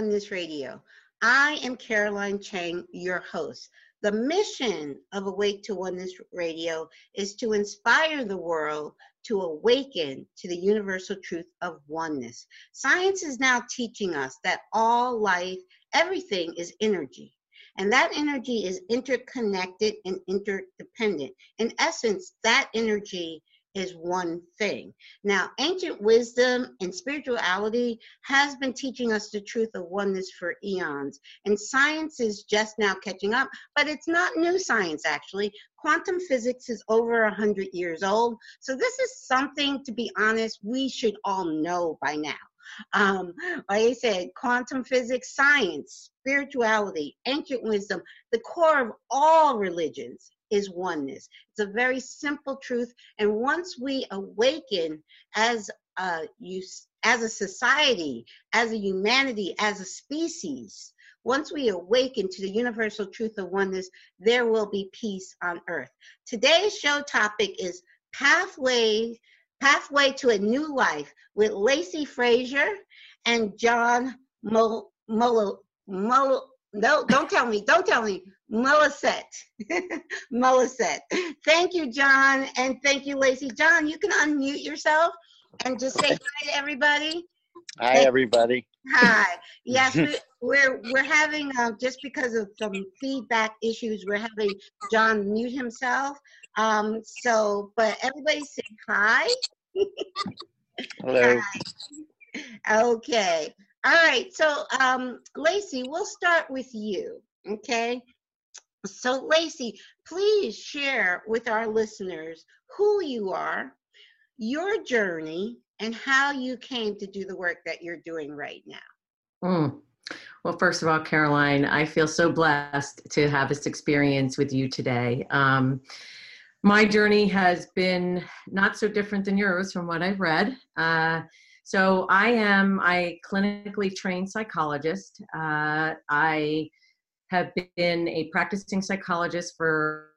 To Oneness Radio. I am Caroline Chang, your host. The mission of Awake to Oneness Radio is to inspire the world to awaken to the universal truth of oneness. Science is now teaching us that all life, everything is energy. And that energy is interconnected and interdependent. In essence, that energy is one thing. Now, ancient wisdom and spirituality has been teaching us the truth of oneness for eons, and science is just now catching up, but it's not new science actually. Quantum physics is over 100 years old, so this is something, to be honest, we should all know by now. Um, like I said, quantum physics, science, spirituality, ancient wisdom, the core of all religions is oneness. It's a very simple truth. And once we awaken as a, as a society, as a humanity, as a species, once we awaken to the universal truth of oneness, there will be peace on earth. Today's show topic is pathway pathway to a new life with Lacy Frazer and John Mo, Mo, Mo, no, don't tell me, don't tell me. Molisette. Molisette. Thank you, John, and thank you, Lacy. John, you can unmute yourself and just say hi to everybody. Hi, everybody. Hi. Yes, we, we're we're having uh, just because of some feedback issues, we're having John mute himself. Um, so, but everybody say hi. Hello. Hi. Okay. All right. So, um, Lacy, we'll start with you. Okay. So, Lacy, please share with our listeners who you are, your journey, and how you came to do the work that you're doing right now. Mm. Well, first of all, Caroline, I feel so blessed to have this experience with you today. Um, my journey has been not so different than yours from what I've read. Uh, so I am a clinically trained psychologist. Uh, I have been a practicing psychologist for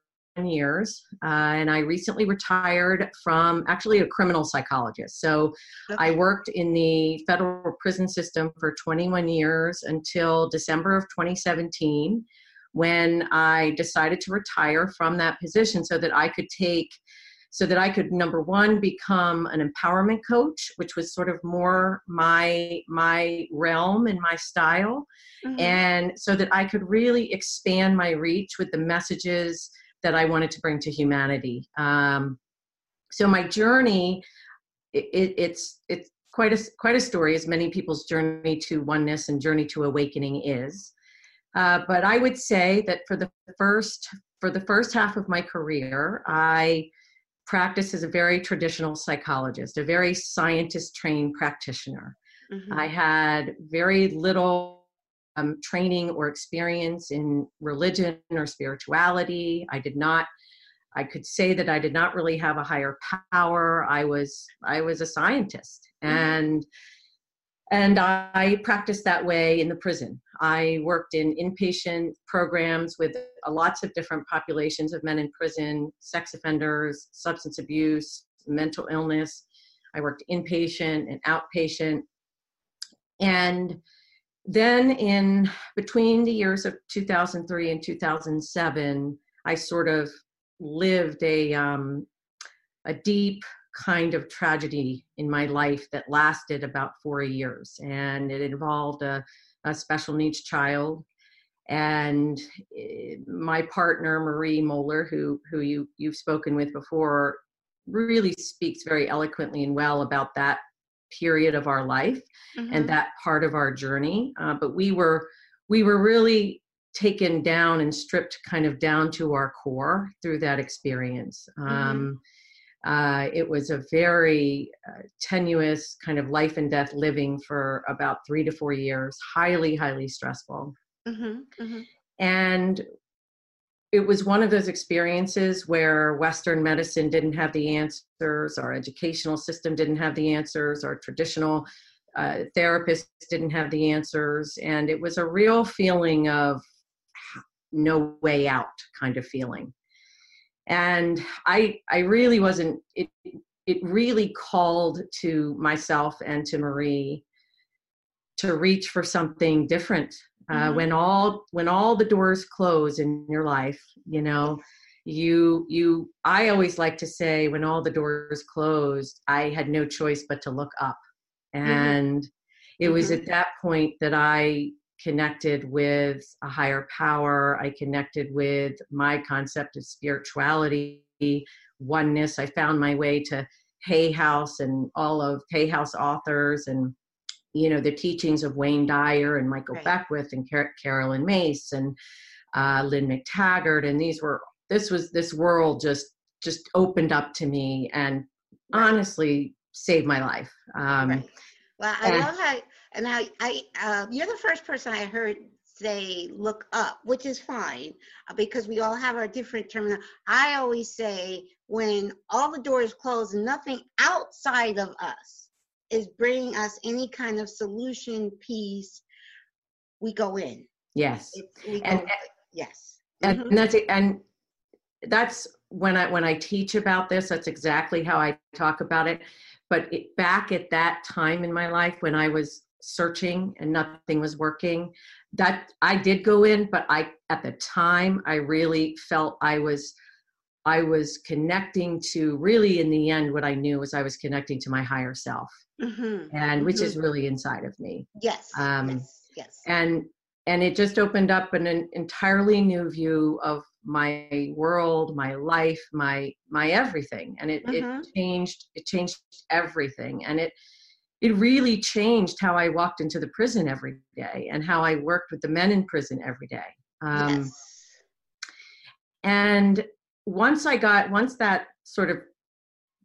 years uh, and i recently retired from actually a criminal psychologist so okay. i worked in the federal prison system for 21 years until december of 2017 when i decided to retire from that position so that i could take so that I could number one become an empowerment coach, which was sort of more my my realm and my style, mm-hmm. and so that I could really expand my reach with the messages that I wanted to bring to humanity. Um, so my journey, it, it, it's it's quite a quite a story, as many people's journey to oneness and journey to awakening is. Uh, but I would say that for the first for the first half of my career, I practiced as a very traditional psychologist, a very scientist trained practitioner. Mm-hmm. I had very little um, training or experience in religion or spirituality. I did not. I could say that I did not really have a higher power. I was I was a scientist, mm-hmm. and and I practiced that way in the prison. I worked in inpatient programs with lots of different populations of men in prison, sex offenders, substance abuse, mental illness. I worked inpatient and outpatient. And then in between the years of 2003 and 2007, I sort of lived a, um, a deep kind of tragedy in my life that lasted about four years. And it involved a, a special needs child. And eh, my partner, Marie Moeller, who, who you, you've spoken with before, really speaks very eloquently and well about that period of our life mm-hmm. and that part of our journey. Uh, but we were we were really taken down and stripped kind of down to our core through that experience. Mm-hmm. Uh, it was a very uh, tenuous kind of life and death living for about three to four years, highly, highly stressful. Mm-hmm, mm-hmm. And it was one of those experiences where Western medicine didn't have the answers, our educational system didn't have the answers, our traditional uh, therapists didn't have the answers. And it was a real feeling of no way out kind of feeling and i i really wasn't it it really called to myself and to marie to reach for something different uh, mm-hmm. when all when all the doors close in your life you know you you i always like to say when all the doors closed i had no choice but to look up mm-hmm. and mm-hmm. it was mm-hmm. at that point that i connected with a higher power i connected with my concept of spirituality oneness i found my way to hay house and all of hay house authors and you know the teachings of wayne dyer and michael right. beckwith and Car- Caroline Myss and uh, lynne mctaggart and these were this was this world just just opened up to me and right. honestly saved my life. Um, right. Well, I love how and I I uh, you're the first person I heard say look up, which is fine uh, because we all have our different terms. I always say when all the doors close, nothing outside of us is bringing us any kind of solution, peace. We go in. Yes. go, and, yes. And, mm-hmm. and that's it. And that's when I when I teach about this. That's exactly how I talk about it. But it, back at that time in my life when I was searching and nothing was working, that I did go in. But I at the time I really felt I was I was connecting to really in the end what I knew was I was connecting to my higher self, mm-hmm. and mm-hmm. which is really inside of me. Yes. Um, yes. Yes. And and it just opened up an, an entirely new view of my world my life my my everything and it, mm-hmm. it changed it changed everything and it it really changed how i walked into the prison every day and how i worked with the men in prison every day um, yes. and once i got once that sort of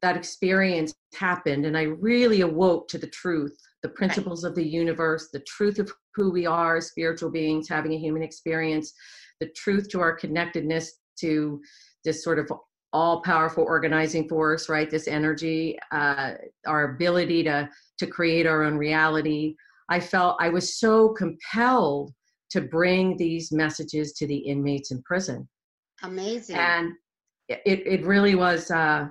that experience happened and i really awoke to the truth the principles right. of the universe the truth of who we are as spiritual beings having a human experience the truth to our connectedness to this sort of all powerful organizing force right? This energy uh, our ability to to create our own reality. I felt i was so compelled to bring these messages to the inmates in prison. Amazing. And it, it really was uh,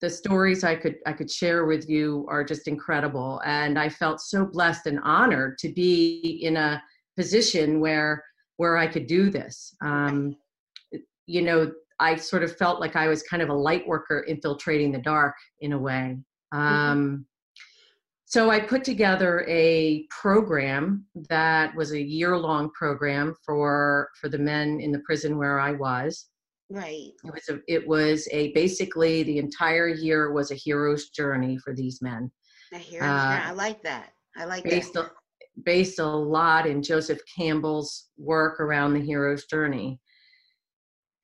the stories i could i could share with you are just incredible. And i felt so blessed and honored to be in a position where where I could do this. Um, you know, I sort of felt like I was kind of a light worker infiltrating the dark in a way. Mm-hmm. Um. So I put together a program that was a year-long program for for the men in the prison where I was. Right. It was a, it was a basically the entire year was a hero's journey for these men. A hero, uh, I like that. I like based that based a lot in Joseph Campbell's work around the hero's journey.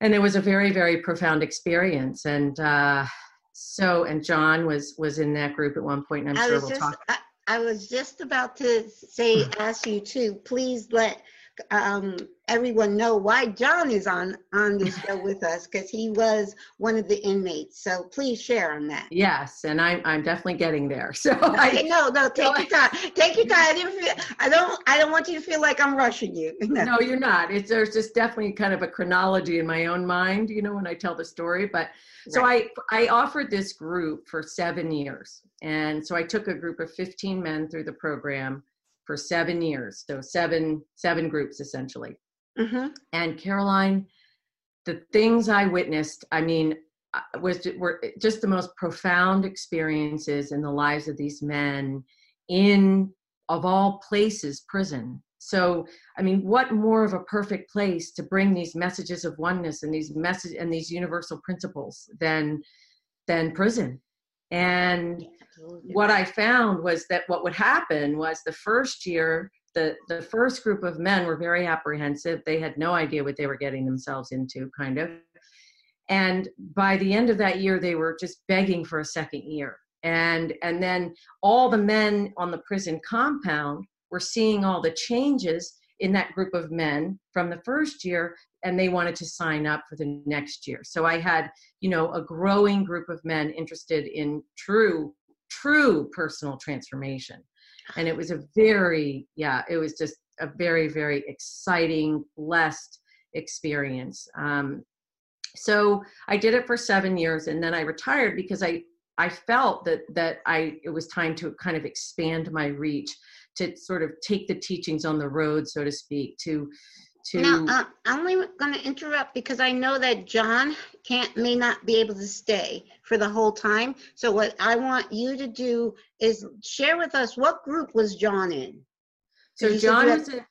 And it was a very, very profound experience. And uh, so, and John was was in that group at one point, and I'm I sure we'll just, talk. I, I was just about to say, ask you to please let um, everyone know why John is on on the show with us because he was one of the inmates. So please share on that. Yes, and I'm I'm definitely getting there. So I, no, no, take so your time. Take your time. I didn't feel. I don't. I don't want you to feel like I'm rushing you. No, no you're not. It's there's just definitely kind of a chronology in my own mind. You know, when I tell the story, but. So right. I, I offered this group for seven years. And so I took a group of 15 men through the program for seven years. So seven, seven groups essentially. Mm-hmm. And Caroline, the things I witnessed, I mean, was were just the most profound experiences in the lives of these men in of all places prison so i mean what more of a perfect place to bring these messages of oneness and these message and these universal principles than than prison and what i found was that what would happen was the first year the the first group of men were very apprehensive. They had no idea what they were getting themselves into kind of. And by the end of that year they were just begging for a second year. And and then all the men on the prison compound were seeing all the changes in that group of men from the first year and they wanted to sign up for the next year. So i had you know a growing group of men interested in true true personal transformation. And it was a very yeah it was just a very very exciting blessed experience. Um, so i did it for seven years and then i retired because i i felt that that i it was time to kind of expand my reach to sort of take the teachings on the road, so to speak, to to Now, uh, I'm only going to interrupt because I know that John can't, may not be able to stay for the whole time. So what I want you to do is share with us, what group was John in? so John was in,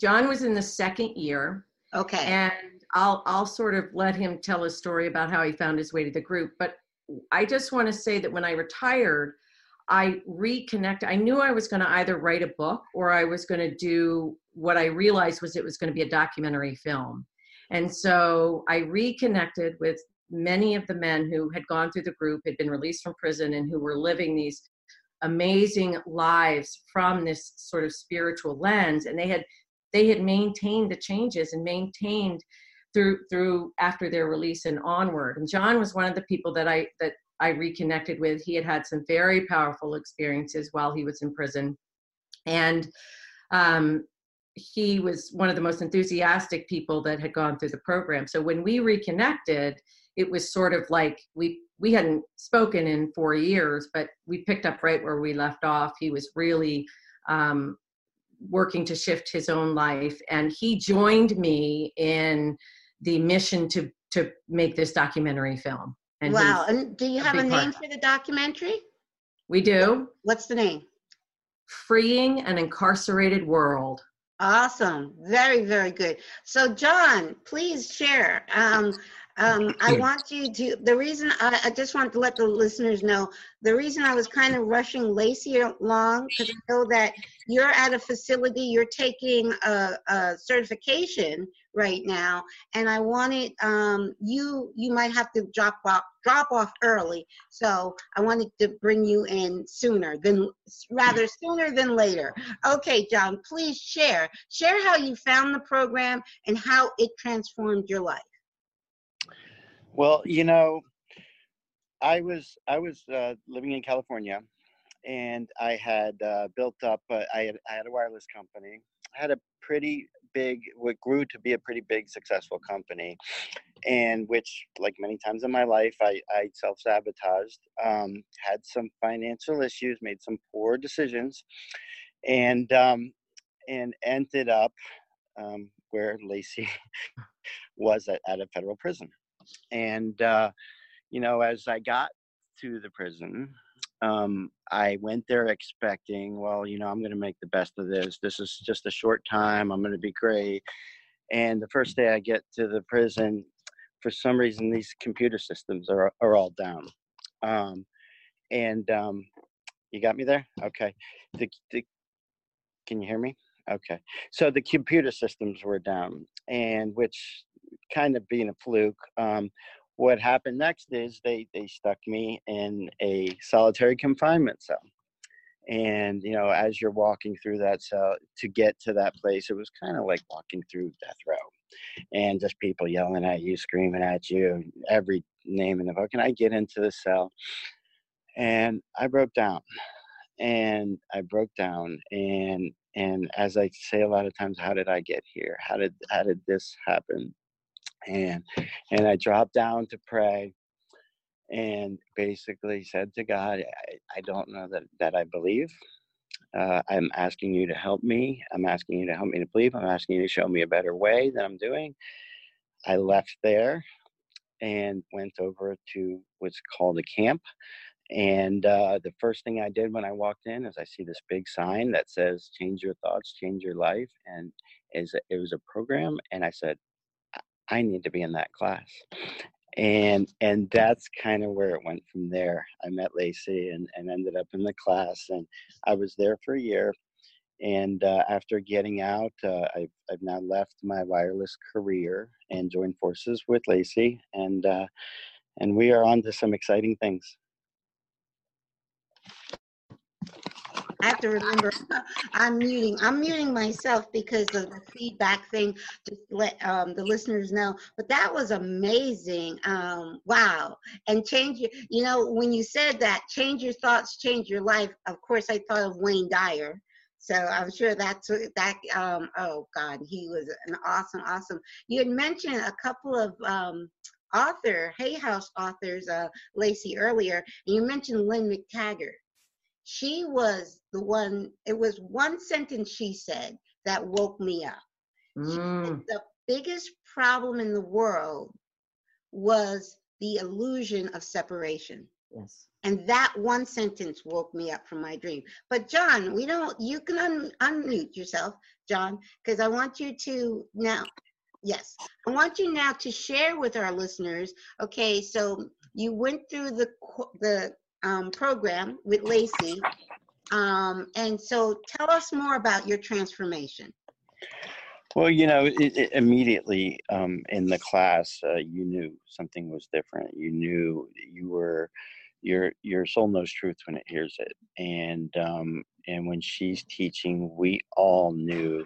John was in the second year, Okay, and I'll I'll sort of let him tell a story about how he found his way to the group. But I just want to say that when I retired, I reconnect. I knew I was going to either write a book or I was going to do what I realized was it was going to be a documentary film. And so I reconnected with many of the men who had gone through the group, had been released from prison, and who were living these amazing lives from this sort of spiritual lens. And they had they had maintained the changes and maintained through through after their release and onward. And John was one of the people that I that I reconnected with. He had had some very powerful experiences while he was in prison, and um, he was one of the most enthusiastic people that had gone through the program. So when we reconnected, it was sort of like we we hadn't spoken in four years, but we picked up right where we left off. He was really um, working to shift his own life, and he joined me in the mission to to make this documentary film. And wow. And do you have a name for the documentary? we do What's the name? freeing an incarcerated world. Awesome. Very, very good. So, John, please share. Um, um, I want you to, the reason I, I just want to let the listeners know the reason I was kind of rushing Lacy along because I know that you're at a facility, you're taking a, a certification right now, and I wanted um, you, you might have to drop off, drop off early. So, I wanted to bring you in sooner than, rather sooner than later. Okay, John, please share. Share how you found the program and how it transformed your life. Well, you know, I was I was uh, living in California, and I had uh, built up. Uh, I had I had a wireless company. I had a pretty big, what grew to be a pretty big, successful company, and which, like many times in my life, I I self sabotaged. Um, had some financial issues, made some poor decisions, and um, and ended up um, where Lacy was at, at a federal prison and uh, you know as i got to the prison um, i went there expecting well you know i'm going to make the best of this. This is just a short time. I'm going to be great. And the first day i get to the prison for some reason these computer systems are, are all down. Um, and um, you got me there? Okay. The, the, can you hear me? Okay. So the computer systems were down and which kind of being a fluke. Um, what happened next is they they stuck me in a solitary confinement cell, and you know as you're walking through that cell to get to that place, it was kind of like walking through death row, and just people yelling at you, screaming at you, every name in the book. And I get into the cell, and I broke down, and I broke down, and and as I say a lot of times, how did I get here? How did how did this happen? And and I dropped down to pray and basically said to God, I, I don't know that, that I believe. Uh, I'm asking you to help me. I'm asking you to help me to believe. I'm asking you to show me a better way than I'm doing. I left there and went over to what's called a camp. And uh, the first thing I did when I walked in is I see this big sign that says "Change your thoughts, change your life," and is it was a program. And I said, I need to be in that class. And and that's kind of where it went from there. I met Lacy and, and ended up in the class and I was there for a year. And uh, after getting out, uh, I've, I've now left my wireless career and joined forces with Lacy, and uh, and we are on to some exciting things. I have to remember I'm muting. I'm muting myself because of the feedback thing. Just let um, the listeners know. But that was amazing. Um, wow. And change your, you know, when you said that, change your thoughts, change your life. Of course, I thought of Wayne Dyer. So I'm sure that's that. Um, oh God, he was an awesome, awesome. You had mentioned a couple of um, author, Hay House authors, uh, Lacy earlier, and you mentioned Lynne McTaggart. She was the one, it was one sentence she said that woke me up. Mm. The biggest problem in the world was the illusion of separation. Yes. And that one sentence woke me up from my dream. But John, we don't, you can un, unmute yourself, John, because I want you to now, yes, I want you now to share with our listeners. Okay, so you went through the, the um, program with Lacy. Um, and so tell us more about your transformation. Well, you know, it, it immediately um, in the class, uh, you knew something was different. You knew you were your your soul knows truth when it hears it, and um, and when she's teaching, we all knew.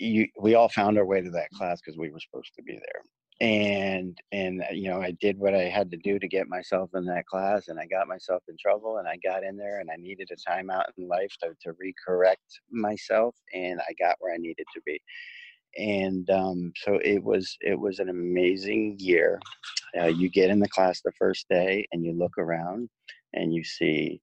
You, we all found our way to that class because we were supposed to be there and and uh, you know i did what i had to do to get myself in that class and i got myself in trouble and i got in there and i needed a timeout in life to, to recorrect myself and i got where i needed to be. And um, so it was it was an amazing year. Uh, you get in the class the first day and you look around and you see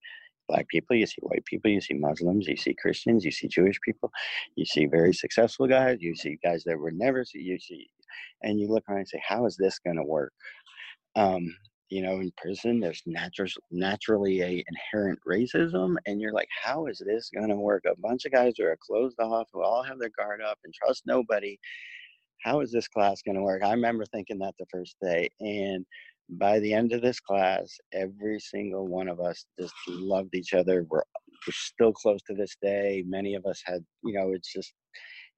black people you see white people you see muslims you see christians you see jewish people you see very successful guys you see guys that were never you see and you look around and say, how is this going to work? Um, you know, in prison, there's natural, naturally a inherent racism, and you're like, how is this going to work? A bunch of guys who are closed off, who all have their guard up and trust nobody. How is this class going to work? I remember thinking that the first day, and by the end of this class, every single one of us just loved each other. We're, we're still close to this day. Many of us had, you know, it's just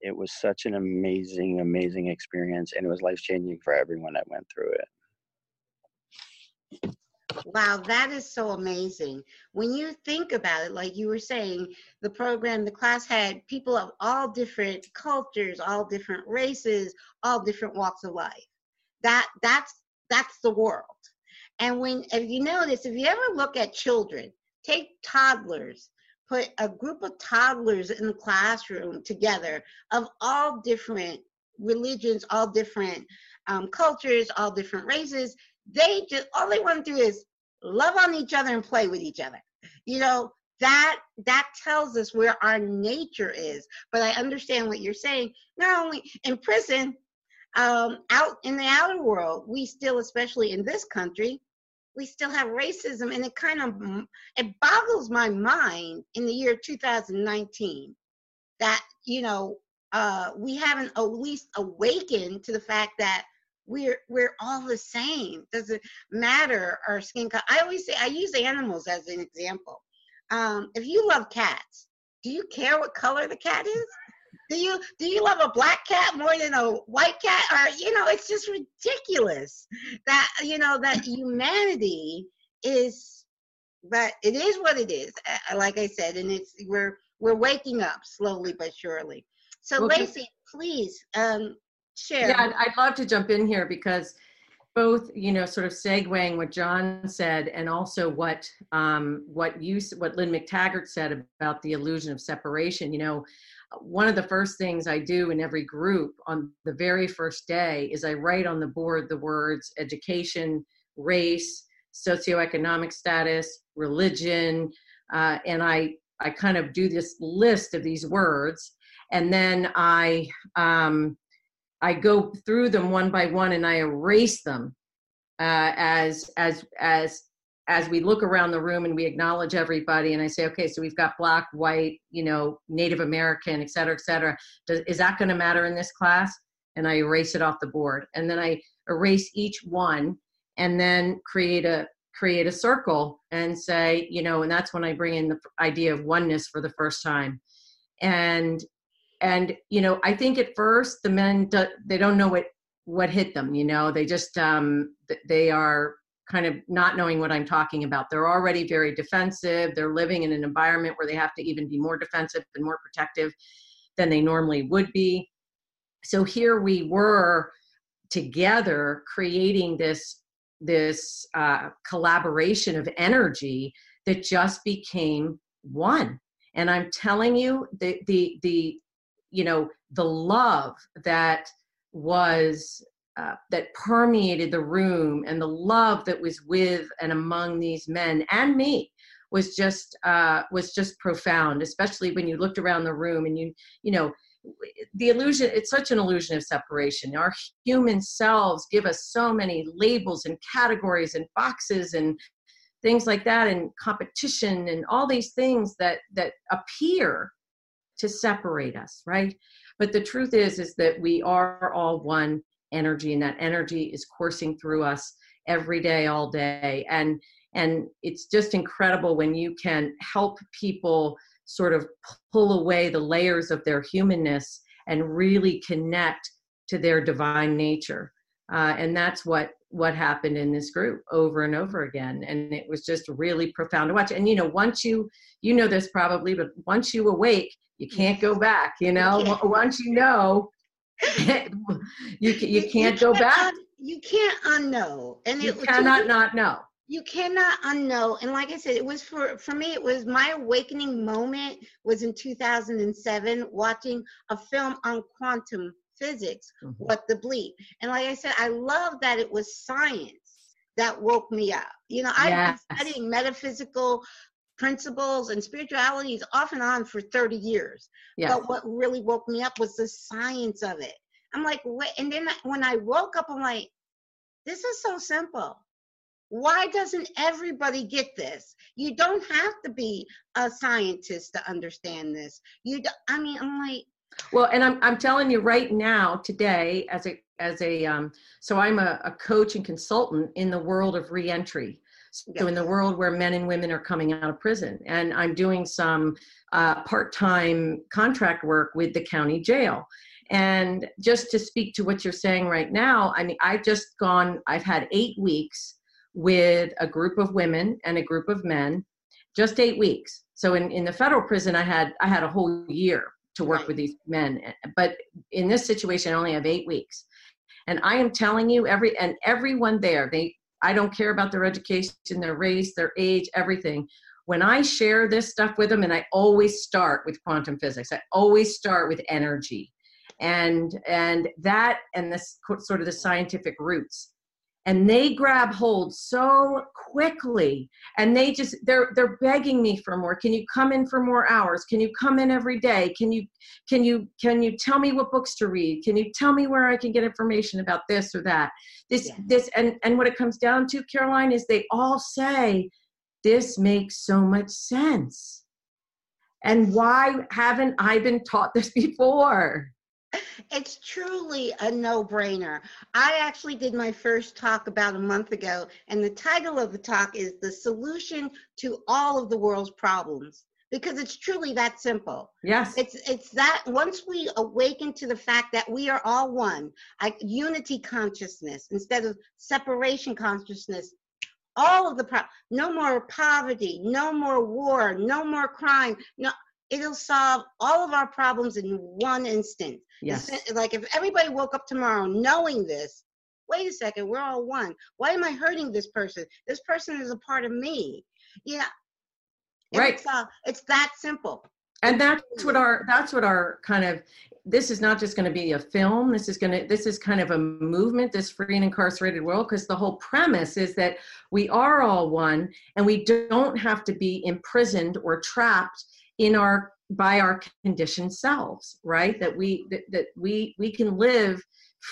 it was such an amazing, amazing experience, and it was life changing for everyone that went through it. Wow, that is so amazing. When you think about it, like you were saying, the program, the class had people of all different cultures, all different races, all different walks of life. That that's that's the world. And when if you notice, if you ever look at children, take toddlers, put a group of toddlers in the classroom together of all different religions, all different um, cultures, all different races, they just all they want to do is love on each other and play with each other. You know, that that tells us where our nature is. But I understand what you're saying. Not only in prison, um, out in the outer world, we still, especially in this country, we still have racism, and it kind of it boggles my mind in the year 2019 that you know uh, we haven't at least awakened to the fact that we're we're all the same. Doesn't matter our skin color. I always say I use animals as an example. Um, if you love cats, do you care what color the cat is? Do you do you love a black cat more than a white cat? Or you know, it's just ridiculous that you know that humanity is. But it is what it is. Like I said, and it's we're we're waking up slowly but surely. So Well, Lacy, please um, share. Yeah, I'd, I'd love to jump in here because both, you know, sort of segueing what John said and also what um, what you what Lynne McTaggart said about the illusion of separation. You know, one of the first things I do in every group on the very first day is I write on the board the words education, race, socioeconomic status, religion, uh, and I I kind of do this list of these words, and then I um, I go through them one by one and I erase them uh, as as as as we look around the room and we acknowledge everybody and I say, okay, so we've got black, white, you know, Native American, et cetera, et cetera. Does, is that going to matter in this class? And I erase it off the board, and then I erase each one, and then create a create a circle and say, you know, and that's when I bring in the idea of oneness for the first time, and and you know i think at first the men do, they don't know what what hit them you know they just um they are kind of not knowing what i'm talking about. They're already very defensive. They're living in an environment where they have to even be more defensive and more protective than they normally would be. So here we were together creating this this uh, collaboration of energy that just became one. And i'm telling you the the the you know the love that was uh, that permeated the room and the love that was with and among these men and me was just uh, was just profound, especially when you looked around the room and you you know the illusion it's such an illusion of separation. Our human selves give us so many labels and categories and boxes and things like that and competition and all these things that that appear to separate us right? But the truth is is that we are all one energy and that energy is coursing through us every day all day. And and it's just incredible when you can help people sort of pull away the layers of their humanness and really connect to their divine nature. Uh, and that's what what happened in this group over and over again. And it was just really profound to watch. And you know once you you know this probably but once you awake you can't go back you know? Once you know you you can't you go back you can't unknow and you it, cannot not know you cannot unknow and like i said it was for for me it was my awakening moment was in 2007 watching a film on quantum physics Mhm. what the bleep and like i said i love that it was science that woke me up you know i've Yes. been studying metaphysical principles and spirituality is off and on for 30 years. Yes but what really woke me up was the science of it. I'm like wait and then when i woke up i'm like this is so simple. Why doesn't everybody get this? You don't have to be a scientist to understand this. You do, i mean i'm like Well, and I'm I'm telling you right now, today, as a as a um, so I'm a, a coach and consultant in the world of reentry. So in the world where men and women are coming out of prison, and I'm doing some uh, part-time contract work with the county jail. And just to speak to what you're saying right now, I mean, I've just gone. I've had eight weeks with a group of women and a group of men, just eight weeks. So in in the federal prison, I had I had a whole year to work Right. with these men but in this situation i only have eight weeks and i am telling you every and everyone there they i don't care about their education their race their age everything. When i share this stuff with them and i always start with quantum physics i always start with energy. And and that and this sort of the scientific roots and they grab hold so quickly and they just they're they're begging me for more. Can you come in for more hours? Can you come in every day? Can you can you can you tell me what books to read? Can you tell me where i can get information about this or that? This Yeah. this and and what it comes down to caroline is they all say this makes so much sense. And why haven't i been taught this before it's truly a no-brainer. I actually did my first talk about a month ago and the title of the talk is the solution to all of the world's problems because it's truly that simple. Yes. It's it's that once we awaken to the fact that we are all one like unity consciousness instead of separation consciousness all of the pro- no more poverty no more war no more crime no it'll solve all of our problems in one instant yes. like if everybody woke up tomorrow knowing this wait a second we're all one. Why am i hurting this person? This person is a part of me. Yeah. Right. it's, uh, it's that simple. And that's what our that's what our kind of this is not just going to be a film. This is going to this is kind of a movement this free and incarcerated world because the whole premise is that we are all one and we don't have to be imprisoned or trapped in our by our conditioned selves right? That we that, that we we can live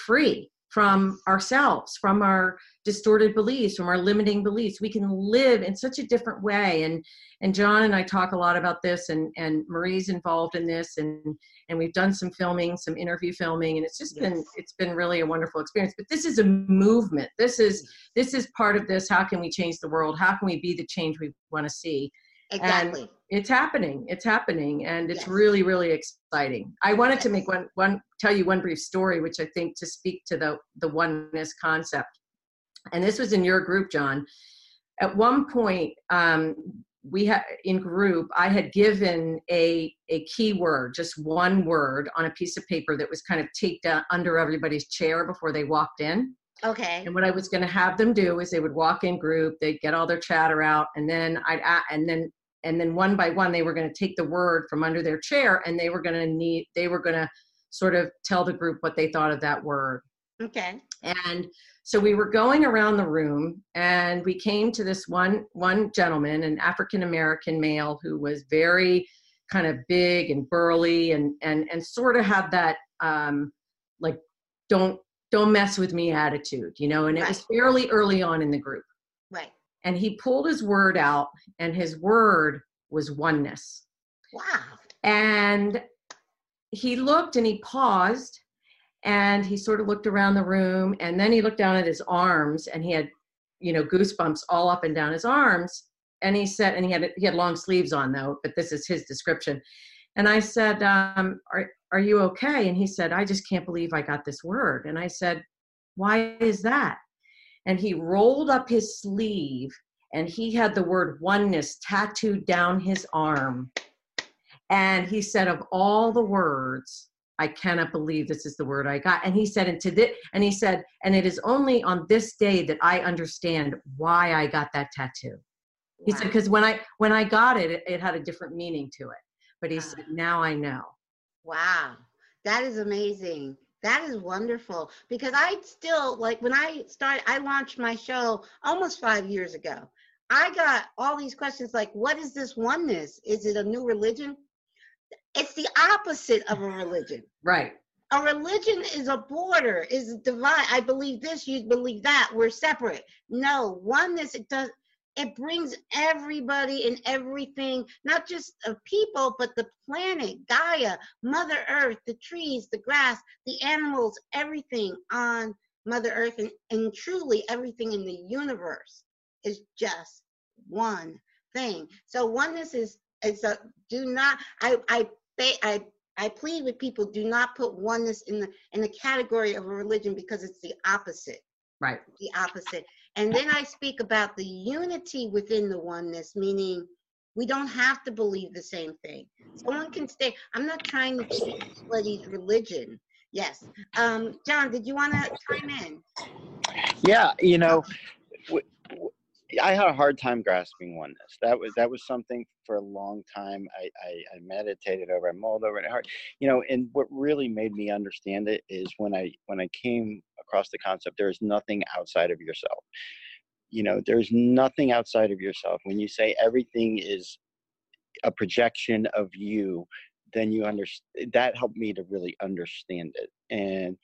free from ourselves from our distorted beliefs from our limiting beliefs. We can live in such a different way. And and john and i talk a lot about this and and marie's involved in this and and we've done some filming some interview filming and it's just been it's been really a wonderful experience. But this is a movement. This is this is part of this. How can we change the world? How can we be the change we want to see exactly. it's happening it's happening and it's Yes. really really exciting. I wanted to make one one tell you one brief story which i think to speak to the the oneness concept. And this was in your group john. At one point um we had in group i had given a a keyword just one word on a piece of paper that was kind of taped under everybody's chair before they walked in. Okay. And what I was going to have them do is they would walk in group, they'd get all their chatter out, and then I'd and then and then one by one they were going to take the word from under their chair and they were going to need they were going to sort of tell the group what they thought of that word. okay And so we were going around the room and we came to this one one gentleman, an African American male who was very kind of big and burly and and and sort of had that um like don't don't mess with me attitude, you know, and it was fairly early on in the group. And he pulled his word out and his word was oneness. Wow. And he looked and he paused and he sort of looked around the room and then he looked down at his arms and he had you know goosebumps all up and down his arms. And he said and he had he had long sleeves on though but this is his description. And i said um, are, are you okay? And he said i just can't believe i got this word. And i said why is that and he rolled up his sleeve and he had the word oneness tattooed down his arm and he said of all the words I cannot believe this is the word I got. And he said, and to this, and he said, and it is only on this day that I understand why I got that tattoo. He said, because when I when I got it, it, it, had a different meaning to it. But he wow. said, now I know. Wow, that is amazing. That is wonderful because I still like when I started. I launched my show almost five years ago. I got all these questions like, what is this oneness? Is it a new religion? It's the opposite of a religion. Right. A religion is a border, is divide. I believe this, you believe that. We're separate. No, oneness, it does it brings everybody and everything, not just of people, but the planet, Gaia, Mother Earth, the trees, the grass, the animals, everything on Mother Earth, and, and truly everything in the universe is just one thing. So oneness is is a do not I I I I plead with people do not put oneness in the in the category of a religion because it's the opposite. Right. The opposite. And then I speak about the unity within the oneness, meaning we don't have to believe the same thing. Someone can stay. I'm not trying to change anybody's religion. Yes. Um, John, did you want to chime in? Yeah, you know, I had a hard time grasping oneness. That was that was something for a long time. I, I, I meditated over, I mulled over it hard, you know. And what really made me understand it is when I when I came across the concept, there is nothing outside of yourself. You know, there's nothing outside of yourself. When you say everything is a projection of you, then you understand. That helped me to really understand it. And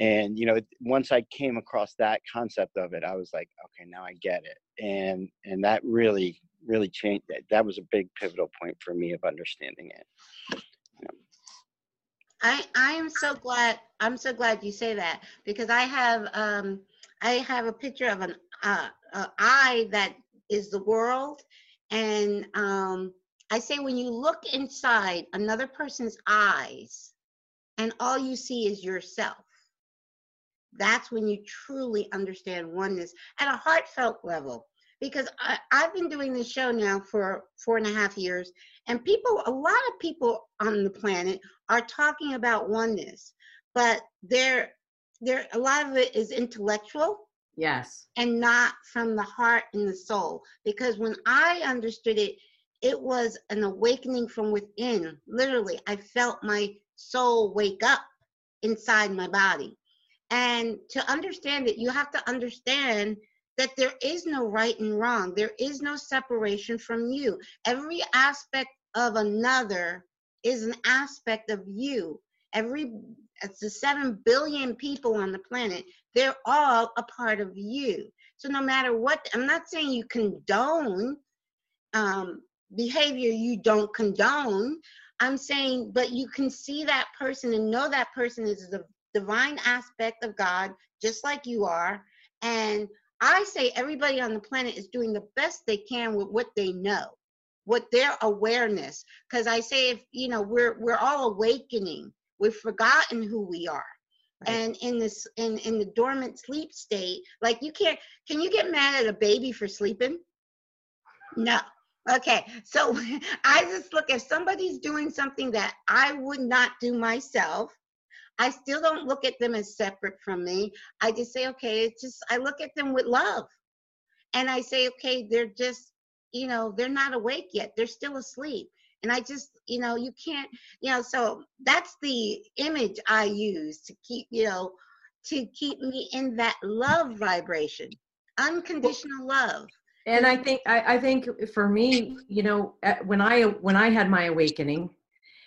and you know once i came across that concept of it i was like okay now i get it. And and that really really changed that that was a big pivotal point for me of understanding it. I i am so glad i'm so glad you say that because i have um i have a picture of an uh eye that is the world and um i say when you look inside another person's eyes and all you see is yourself that's when you truly understand oneness at a heartfelt level. Because I, I've been doing this show now for four and a half years, and people, a lot of people on the planet are talking about oneness, but there, there, a lot of it is intellectual. Yes. And not from the heart and the soul. Because when I understood it, it was an awakening from within. Literally, I felt my soul wake up inside my body. And to understand it, you have to understand that there is no right and wrong. There is no separation from you. Every aspect of another is an aspect of you. Every it's the seven billion people on the planet, they're all a part of you. So no matter what, I'm not saying you condone um, behavior you don't condone. I'm saying, but you can see that person and know that person is the divine aspect of God, just like you are. And I say everybody on the planet is doing the best they can with what they know, what their awareness. Because I say if you know we're we're all awakening, we've forgotten who we are. Right. And in this in in the dormant sleep state, like you can't can you get mad at a baby for sleeping? No. Okay, so I just look if somebody's doing something that I would not do myself, I still don't look at them as separate from me. I just say, okay, it's just, I look at them with love. And I say, okay, they're just, you know, they're not awake yet. They're still asleep. And I just, you know, you can't, you know, so that's the image I use to keep, you know, to keep me in that love vibration, unconditional love. And I think I, I think for me, you know, when I when I had my awakening,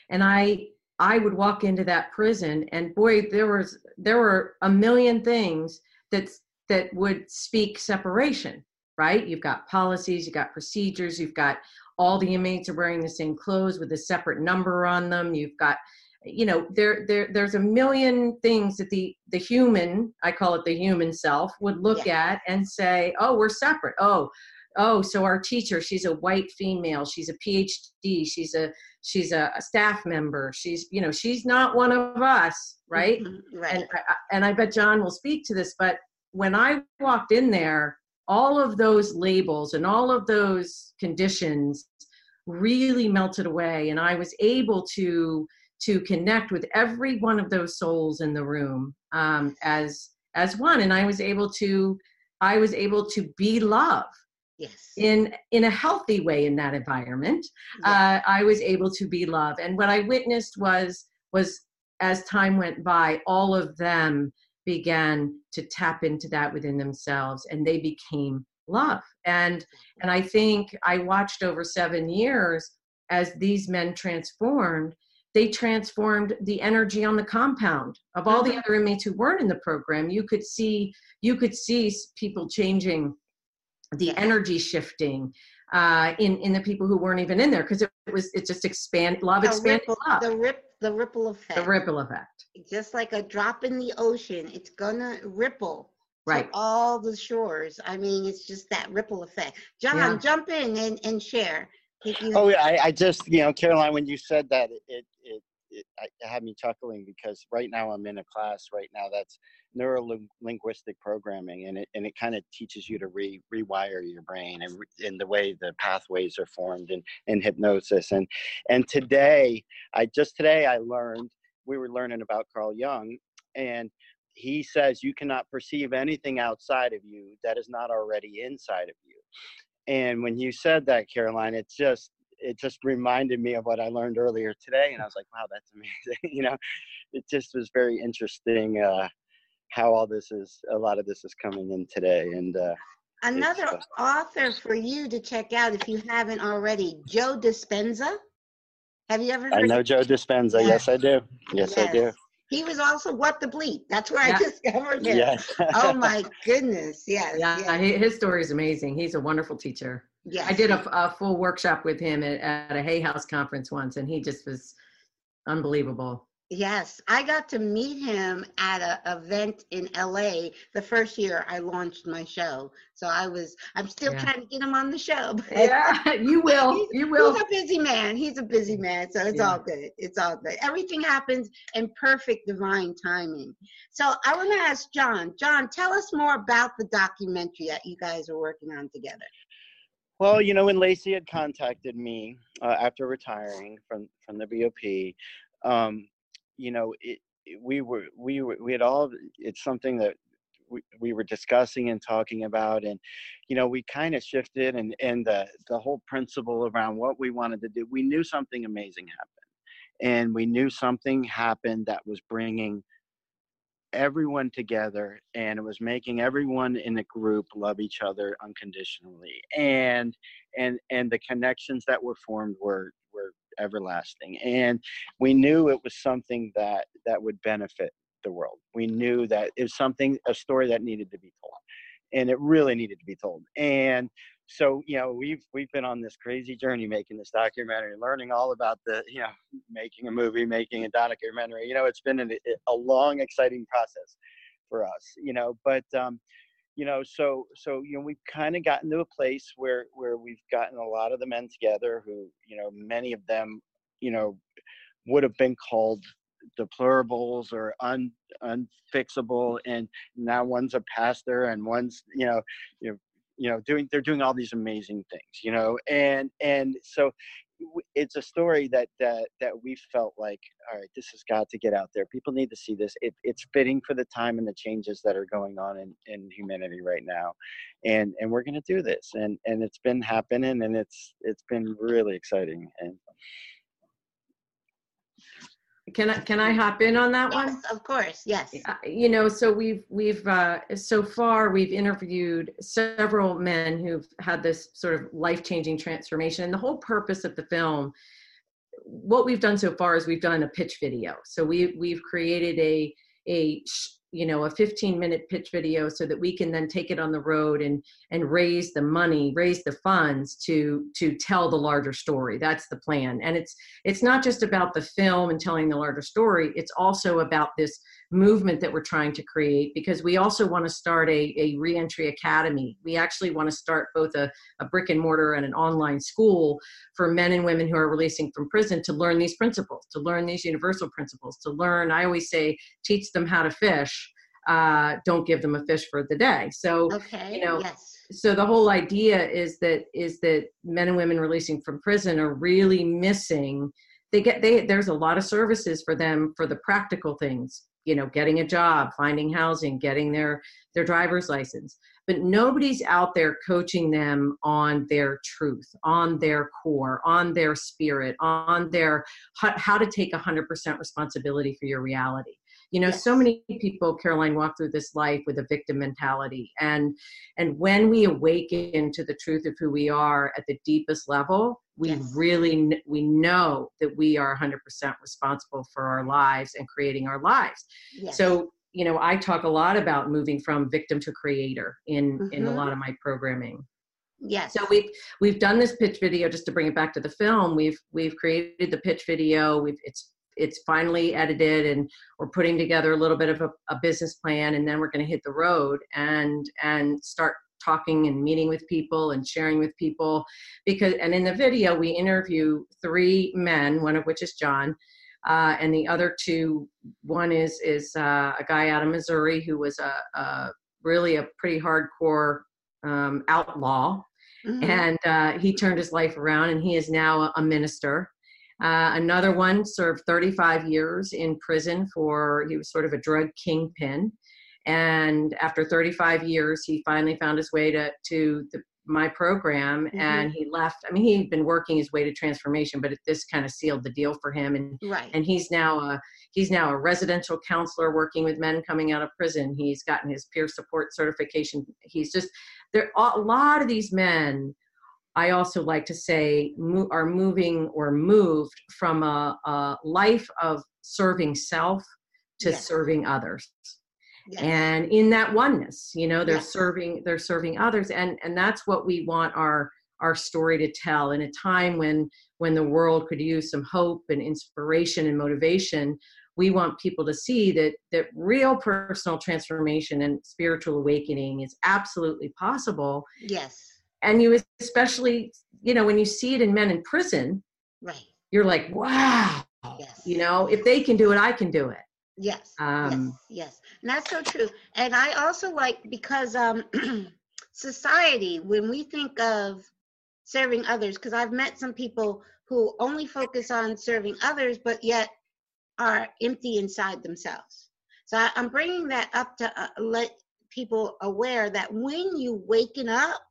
and I I would walk into that prison, and boy, there was there were a million things that that would speak separation. Right? You've got policies, you've got procedures, you've got all the inmates are wearing the same clothes with a separate number on them. You've got you know there there there's a million things that the the human i call it the human self would look yeah. at and say oh we're separate oh oh so our teacher she's a white female. She's a phd she's a she's a, a staff member. She's you know she's not one of us right, mm-hmm, right. and I, and i bet john will speak to this but when i walked in there all of those labels and all of those conditions really melted away and i was able to to connect with every one of those souls in the room um, as as one. And i was able to i was able to be love yes. in in a healthy way in that environment uh, i was able to be love and what i witnessed was was as time went by all of them began to tap into that within themselves and they became love. And and i think i watched over seven years as these men transformed. They transformed the energy on the compound. Of all the mm-hmm. other inmates who weren't in the program you could see you could see people changing the energy shifting uh, in in the people who weren't even in there because it, it, was it just expand love expanded ripple, love. the rip the ripple effect. The ripple effect. Just like a drop in the ocean it's gonna ripple right. all the shores. I mean it's just that ripple effect. John yeah. jump in and, and share oh yeah I, I, just you know caroline when you said that it, it, it, it had me chuckling because right now i'm in a class right now that's neuro linguistic programming and it, and it kind of teaches you to re, rewire your brain and in the way the pathways are formed in, in hypnosis. And and today i just today i learned we were learning about carl jung and he says you cannot perceive anything outside of you that is not already inside of you. And when you said that caroline it just it just reminded me of what i learned earlier today and i was like wow that's amazing you know? It just was very interesting uh, how all this is a lot of this is coming in today and uh, another uh, author for you to check out if you haven't already joe dispenza. Have you ever i know joe dispenza yes. yes i do. Yes, yes, i do. He was also what the bleep. That's where yeah. i discovered him. Yes. oh my goodness. Yes yeah yes. his story is amazing. He's a wonderful teacher yeah i did a, a full workshop with him at, at a hay house conference once and he just was unbelievable Yes, I got to meet him at an event in LA the first year I launched my show. So I was, I'm still yeah. trying to get him on the show. yeah, you will. You will. He's a busy man. He's a busy man. So it's yeah. all good. It's all good. Everything happens in perfect divine timing. So I want to ask John. John, tell us more about the documentary that you guys are working on together. Well, you know, when Lacy had contacted me uh, after retiring from from the BOP, um, you know, it, we were we were we had all. It's something that we, we were discussing and talking about and you know we kind of shifted and and the the whole principle around what we wanted to do we knew something amazing happened and we knew something happened that was bringing everyone together and it was making everyone in the group love each other unconditionally. And and and the connections that were formed were were everlasting. And we knew it was something that that would benefit the world. We knew that it was something a story that needed to be told. And it really needed to be told. And so you know we've we've been on this crazy journey making this documentary learning all about the you know making a movie making a documentary you know it's been a, a long exciting process for us you know but um you know so so you know we've kind of gotten to a place where where we've gotten a lot of the men together who you know many of them you know would have been called deplorables or un unfixable and now one's a pastor and one's you know you know you know doing they're doing all these amazing things you know and and so it's a story that that that we felt like all right this has got to get out there. People need to see this. It, it's fitting for the time and the changes that are going on in, in humanity right now and and we're going to do this and and it's been happening and it's it's been really exciting and Can I can I hop in on that one? Yes, of course. Yes. Uh, you know so we've we've uh, so far we've interviewed several men who've had this sort of life-changing transformation and the whole purpose of the film what we've done so far is we've done a pitch video so we we've created a a you know a 15 minute pitch video so that we can then take it on the road and and raise the money raise the funds to to tell the larger story. That's the plan. And it's it's not just about the film and telling the larger story. It's also about this movement that we're trying to create because we also want to start a, a reentry academy we actually want to start both a, a brick and mortar and an online school for men and women who are releasing from prison to learn these principles to learn these universal principles to learn i always say teach them how to fish uh, don't give them a fish for the day. So, okay. you know, yes. so the whole idea is that is that men and women releasing from prison are really missing. They get they there's a lot of services for them for the practical things. You know, getting a job, finding housing, getting their their driver's license. But nobody's out there coaching them on their truth, on their core, on their spirit, on their how, how to take 100% responsibility for your reality you know so many people caroline walk through this life with a victim mentality and and when we awaken to the truth of who we are at the deepest level we Yes. really we know that we are 100% responsible for our lives and creating our lives Yes. so you know i talk a lot about moving from victim to creator in in a Mhm. lot of my programming yes. so we've we've done this pitch video just to bring it back to the film. We've we've created the pitch video. We've it's it's finally edited and we're putting together a little bit of a, a business plan and then we're going to hit the road and and start talking and meeting with people and sharing with people. Because and in the video we interview three men one of which is john uh, and the other two one is is uh, a guy out of missouri who was a, a really a pretty hardcore um, outlaw. Mhm. and uh, he turned his life around and he is now a, a minister uh, another one served 35 years in prison for he was sort of a drug kingpin. And after 35 years he finally found his way to to the, my program and he left. I mean he'd been working his way to transformation but it, this kind of sealed the deal for him. And right. and he's now a he's now a residential counselor working with men coming out of prison. He's gotten his peer support certification. He's just there a lot of these men i also like to say mo- are moving or moved from a, a life of serving self to Yes. serving others yes. and in that oneness you know they're Yes. serving they're serving others and and that's what we want our our story to tell in a time when when the world could use some hope and inspiration and motivation we want people to see that that real personal transformation and spiritual awakening is absolutely possible yes. And you especially you know when you see it in men in prison Right. you're like wow Yes. you know if they can do it i can do it Yes. um yes. Yes. And that's so true. And I also like because um society, when we think of serving others, because I've met some people who only focus on serving others, but yet are empty inside themselves. So I, I'm bringing that up to uh, let people aware that when you waken up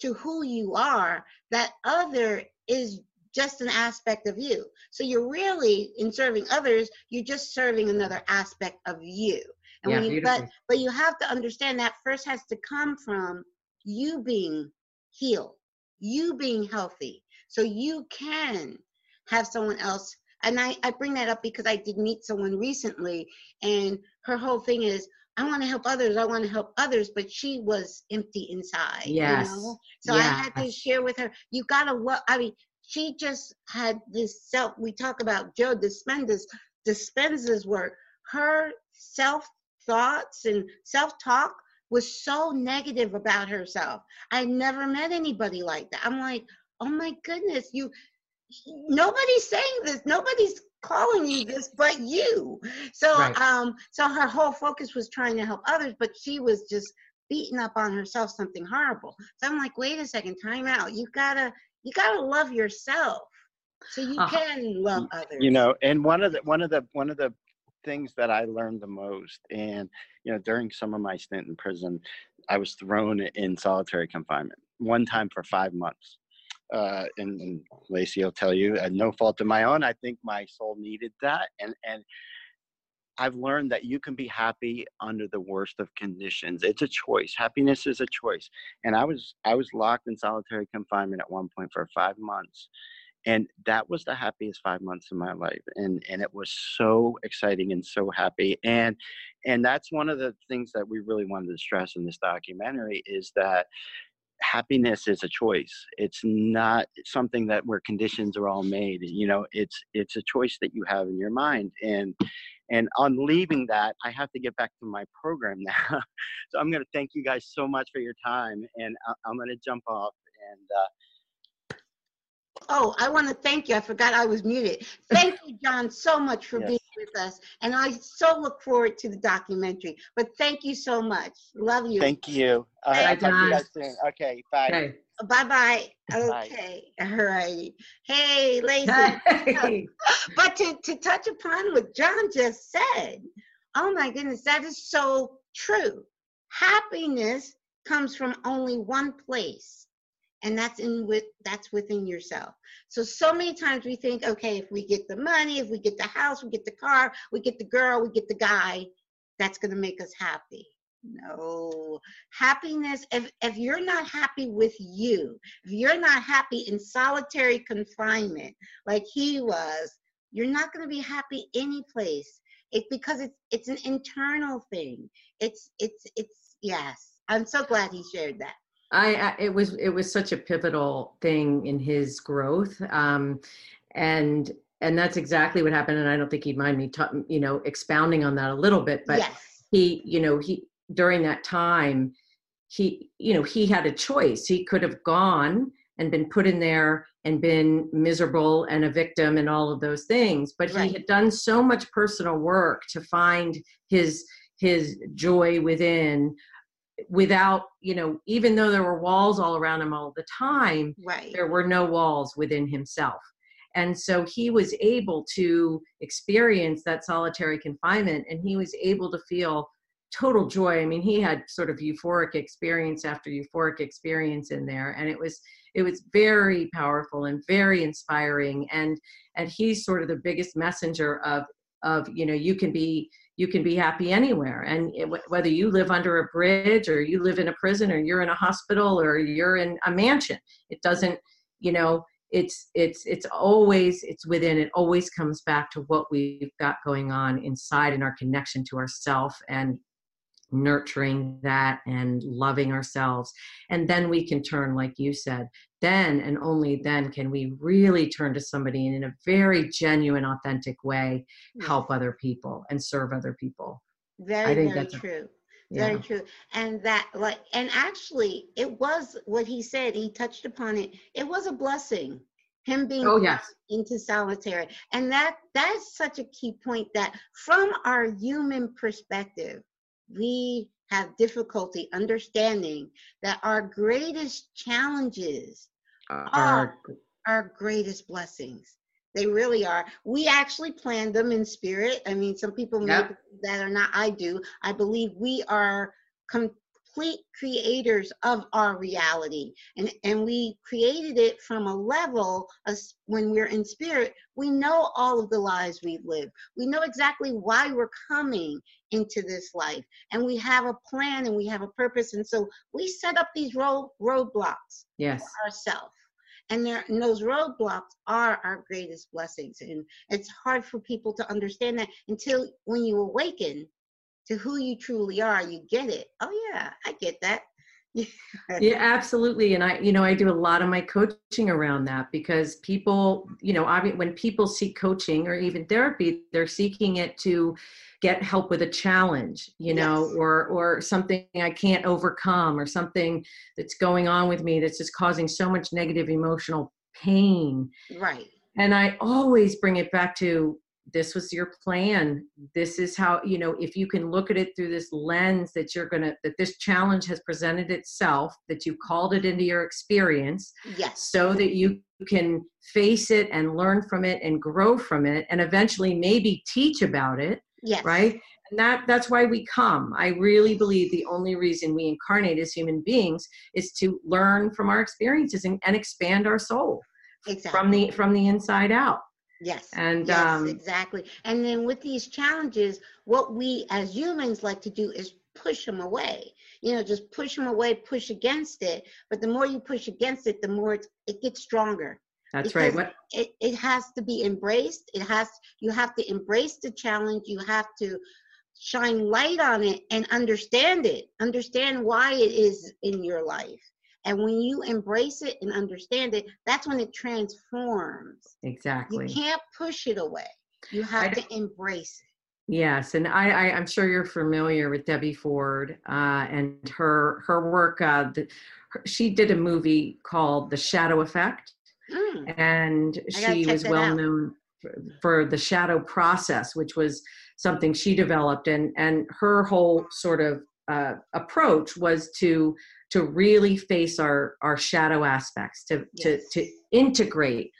to who you are, that other is just an aspect of you. So you're really in serving others, you're just serving another aspect of you. And yeah when you, but but you have to understand that first has to come from you being healed, you being healthy, so you can have someone else. And I, I bring that up because I did meet someone recently, and her whole thing is, I want to help others, I want to help others, but she was empty inside. Yes. You know? So I had to share with her, you gotta I mean, she just had this self we talk about Joe Dispenza's Dispenza's work. Her self thoughts and self-talk was so negative about herself. I never met anybody like that. I'm like, oh my goodness, you nobody's saying this, nobody's calling you this but you. So Right. um so her whole focus was trying to help others, but she was just beating up on herself something horrible. So I'm like, wait a second, time out. You gotta you gotta love yourself so you Uh-huh. can love others. you know and one of the one of the one of the things that i learned the most and you know during some of my stint in prison i was thrown in solitary confinement one time for five months uh, and, and Lacy will tell you, at no fault of my own, I think my soul needed that, and and I've learned that you can be happy under the worst of conditions. It's a choice. Happiness is a choice. And I was I was locked in solitary confinement at one point for five months, and that was the happiest five months of my life. And and it was so exciting and so happy. And and that's one of the things that we really wanted to stress in this documentary is that happiness is a choice it's not something that where conditions are all made you know it's it's a choice that you have in your mind and and on leaving that i have to get back to my program now so i'm going to thank you guys so much for your time and i'm going to jump off and uh, Oh, I want to thank you. I forgot I was muted. Thank you, John, so much for Yes. being with us. And I so look forward to the documentary. But thank you so much. Love you. thank you uh, Bye, i'll talk to you guys soon okay bye Okay. bye bye. Bye. Okay. All right. Hey, Lacy. Hey. but to, to touch upon what John just said, oh my goodness, that is so true. Happiness comes from only one place, and that's in with that's within yourself. So so many times we think, okay, if we get the money, if we get the house, we get the car, we get the girl, we get the guy, that's gonna make us happy. No, happiness, if, if you're not happy with you, if you're not happy in solitary confinement like he was, you're not going to be happy any place. It because it's it's an internal thing. It's it's it's yes. I'm so glad he shared that. I, I it was it was such a pivotal thing in his growth, um, and and that's exactly what happened. And I don't think he'd mind me, ta- you know, expounding on that a little bit. But yes. he, you know, he during that time, he, you know, he had a choice. He could have gone and been put in there and been miserable and a victim and all of those things. But Right. he had done so much personal work to find his his joy within without you know even though there were walls all around him all the time Right. there were no walls within himself. And so he was able to experience that solitary confinement and he was able to feel total joy. I mean he had sort of euphoric experience after euphoric experience in there and it was it was very powerful and very inspiring. And and he's sort of the biggest messenger of of you know you can be you can be happy anywhere. And it, whether you live under a bridge or you live in a prison or you're in a hospital or you're in a mansion it doesn't you know it's it's it's always it's within it always comes back to what we've got going on inside and our connection to ourself and nurturing that and loving ourselves. And then we can turn like you said then and only then can we really turn to somebody and in a very genuine authentic way hmm. help other people and serve other people Very, I think very that's a- true. yeah Very true. And that like and actually it was what he said, he touched upon it. It was a blessing. Him being oh yes into solitary. And that that's such a key point that from our human perspective, we have difficulty understanding that our greatest challenges are our greatest blessings. They really are. We actually plan them in spirit. I mean, some people may Yep. that or not. I do. I believe we are complete creators of our reality, and and we created it from a level of when we're in spirit. We know all of the lives we've lived. We know exactly why we're coming into this life, and we have a plan and we have a purpose. And so we set up these road roadblocks yes ourselves. And there, and those roadblocks are our greatest blessings. And it's hard for people to understand that until when you awaken to who you truly are, you get it. Oh yeah, I get that. yeah absolutely and i you know i do a lot of my coaching around that because people you know I mean, when people seek coaching or even therapy they're seeking it to get help with a challenge you know Yes. or or something i can't overcome or something that's going on with me that's just causing so much negative emotional pain Right. and i always bring it back to this was your plan this is how you know if you can look at it through this lens that you're gonna that this challenge has presented itself that you called it into your experience Yes. so that you can face it and learn from it and grow from it and eventually maybe teach about it Yes. right and that that's why we come i really believe the only reason we incarnate as human beings is to learn from our experiences and, and expand our soul exactly. from the from the inside out Yes. And, yes, um, exactly. And then with these challenges, what we as humans like to do is push them away. You know, just push them away, push against it. But the more you push against it, the more it, it gets stronger. that's right what It, it has to be embraced. It has, you have to embrace the challenge. You have to shine light on it and understand it. Understand why it is in your life. And when you embrace it and understand it, that's when it transforms. exactly You can't push it away. You have to embrace it. Yes, and I, I I'm sure you're familiar with Debbie Ford uh, and her her work. Uh, the, her, she did a movie called The Shadow Effect, Mm, and she was well out. known for, for the shadow process, which was something she developed, and and her whole sort of uh, approach was to to really face our our shadow aspects, to to Yes. to integrate.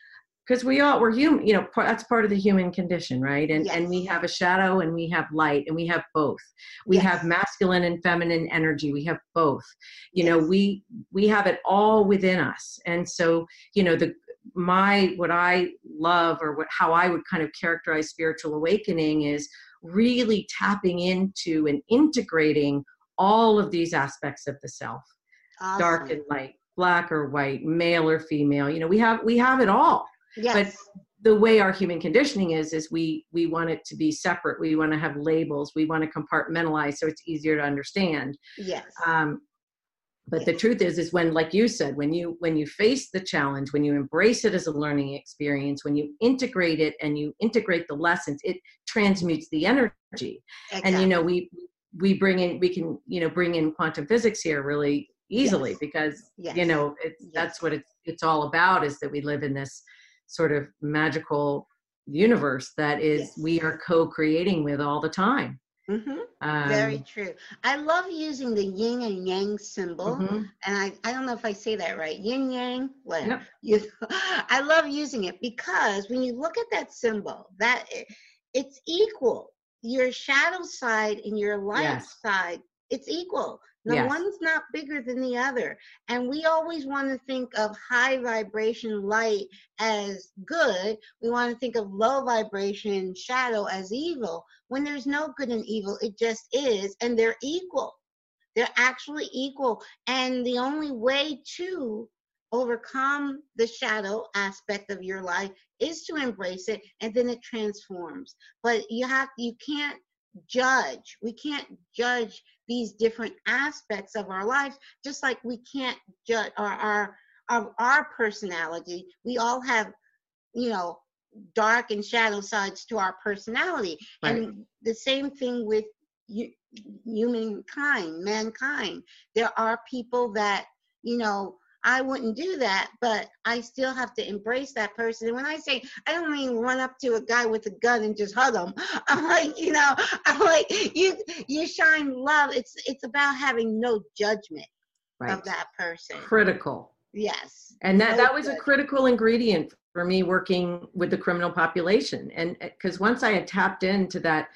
Because we all we're human you know par- that's part of the human condition right? And and we have a shadow and we have light and we have both. We have masculine and feminine energy. We have both. You know we we have it all within us. And so you know the my what i love or what how i would kind of characterize spiritual awakening is really tapping into and integrating all of these aspects of the self dark and light black or white male or female you know we have we have it all. Yes. the way our human conditioning is is we we want it to be separate. We want to have labels. We want to compartmentalize so it's easier to understand. Yes. um, but the truth is is when like you said when you when you face the challenge when you embrace it as a learning experience when you integrate it and you integrate the lessons it transmutes the energy. And you know we we bring in we can you know bring in quantum physics here really easily Yes. because Yes. you know it's Yes. that's what it's it's all about is that we live in this sort of magical universe that is we are co-creating with all the time hmm um, Very true. I love using the yin and yang symbol. mhm. and I, I don't know if I say that right, yin yang. Well, Yep. you, I love using it because when you look at that symbol, that it's equal. Your shadow side and your light Yes. side, it's equal. No Yes. one's not bigger than the other. And we always want to think of high vibration light as good. We want to think of low vibration shadow as evil. When there's no good and evil, it just is, and they're equal. They're actually equal. And the only way to overcome the shadow aspect of your life is to embrace it and then it transforms. But you have you can't judge. We can't judge these different aspects of our lives just like we can't judge our our our, our personality. We all have, you know, dark and shadow sides to our personality. Right. And the same thing with you, humankind, mankind. There are people that, you know, I wouldn't do that, but I still have to embrace that person. And when I say, I don't mean run up to a guy with a gun and just hug him. I'm like, you know, I'm like, you you shine love. It's it's about having no judgment right of that person. critical Yes. and that No that was a critical ingredient for me working with the criminal population and because once i had tapped into that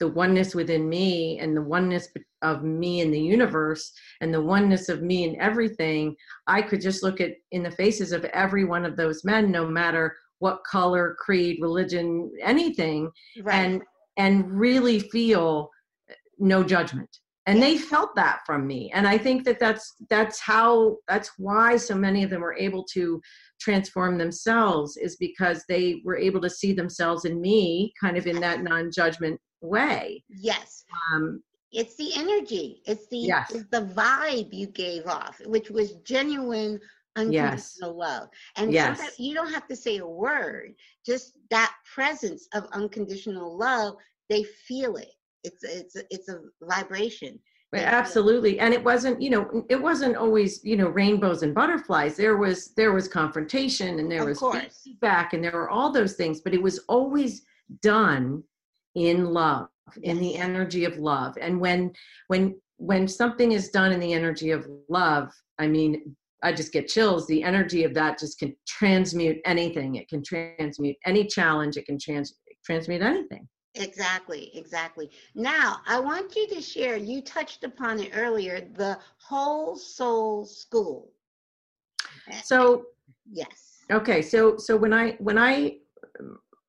the oneness within me and the oneness of me in the universe and the oneness of me in everything i could just look at in the faces of every one of those men no matter what color creed religion anything Right. and and really feel uh, no judgment. And they felt that from me. And i think that that's that's how that's why so many of them were able to transform themselves is because they were able to see themselves in me kind of in that non-judgment way yes. um It's the energy. It's the Yes. it's the vibe you gave off, which was genuine unconditional love. And Yes. you don't have to say a word. Just that presence of unconditional love, they feel it. It's it's it's a vibration. Absolutely and it wasn't you know it wasn't always you know rainbows and butterflies there was there was confrontation and there Of was course. feedback and there were all those things but it was always done in love in the energy of love and when when when something is done in the energy of love i mean i just get chills the energy of that just can transmute anything it can transmute any challenge it can trans transmute anything Exactly, exactly. Now, I want you to share, you touched upon it earlier, the whole soul school. So, Yes. okay, so so when I when I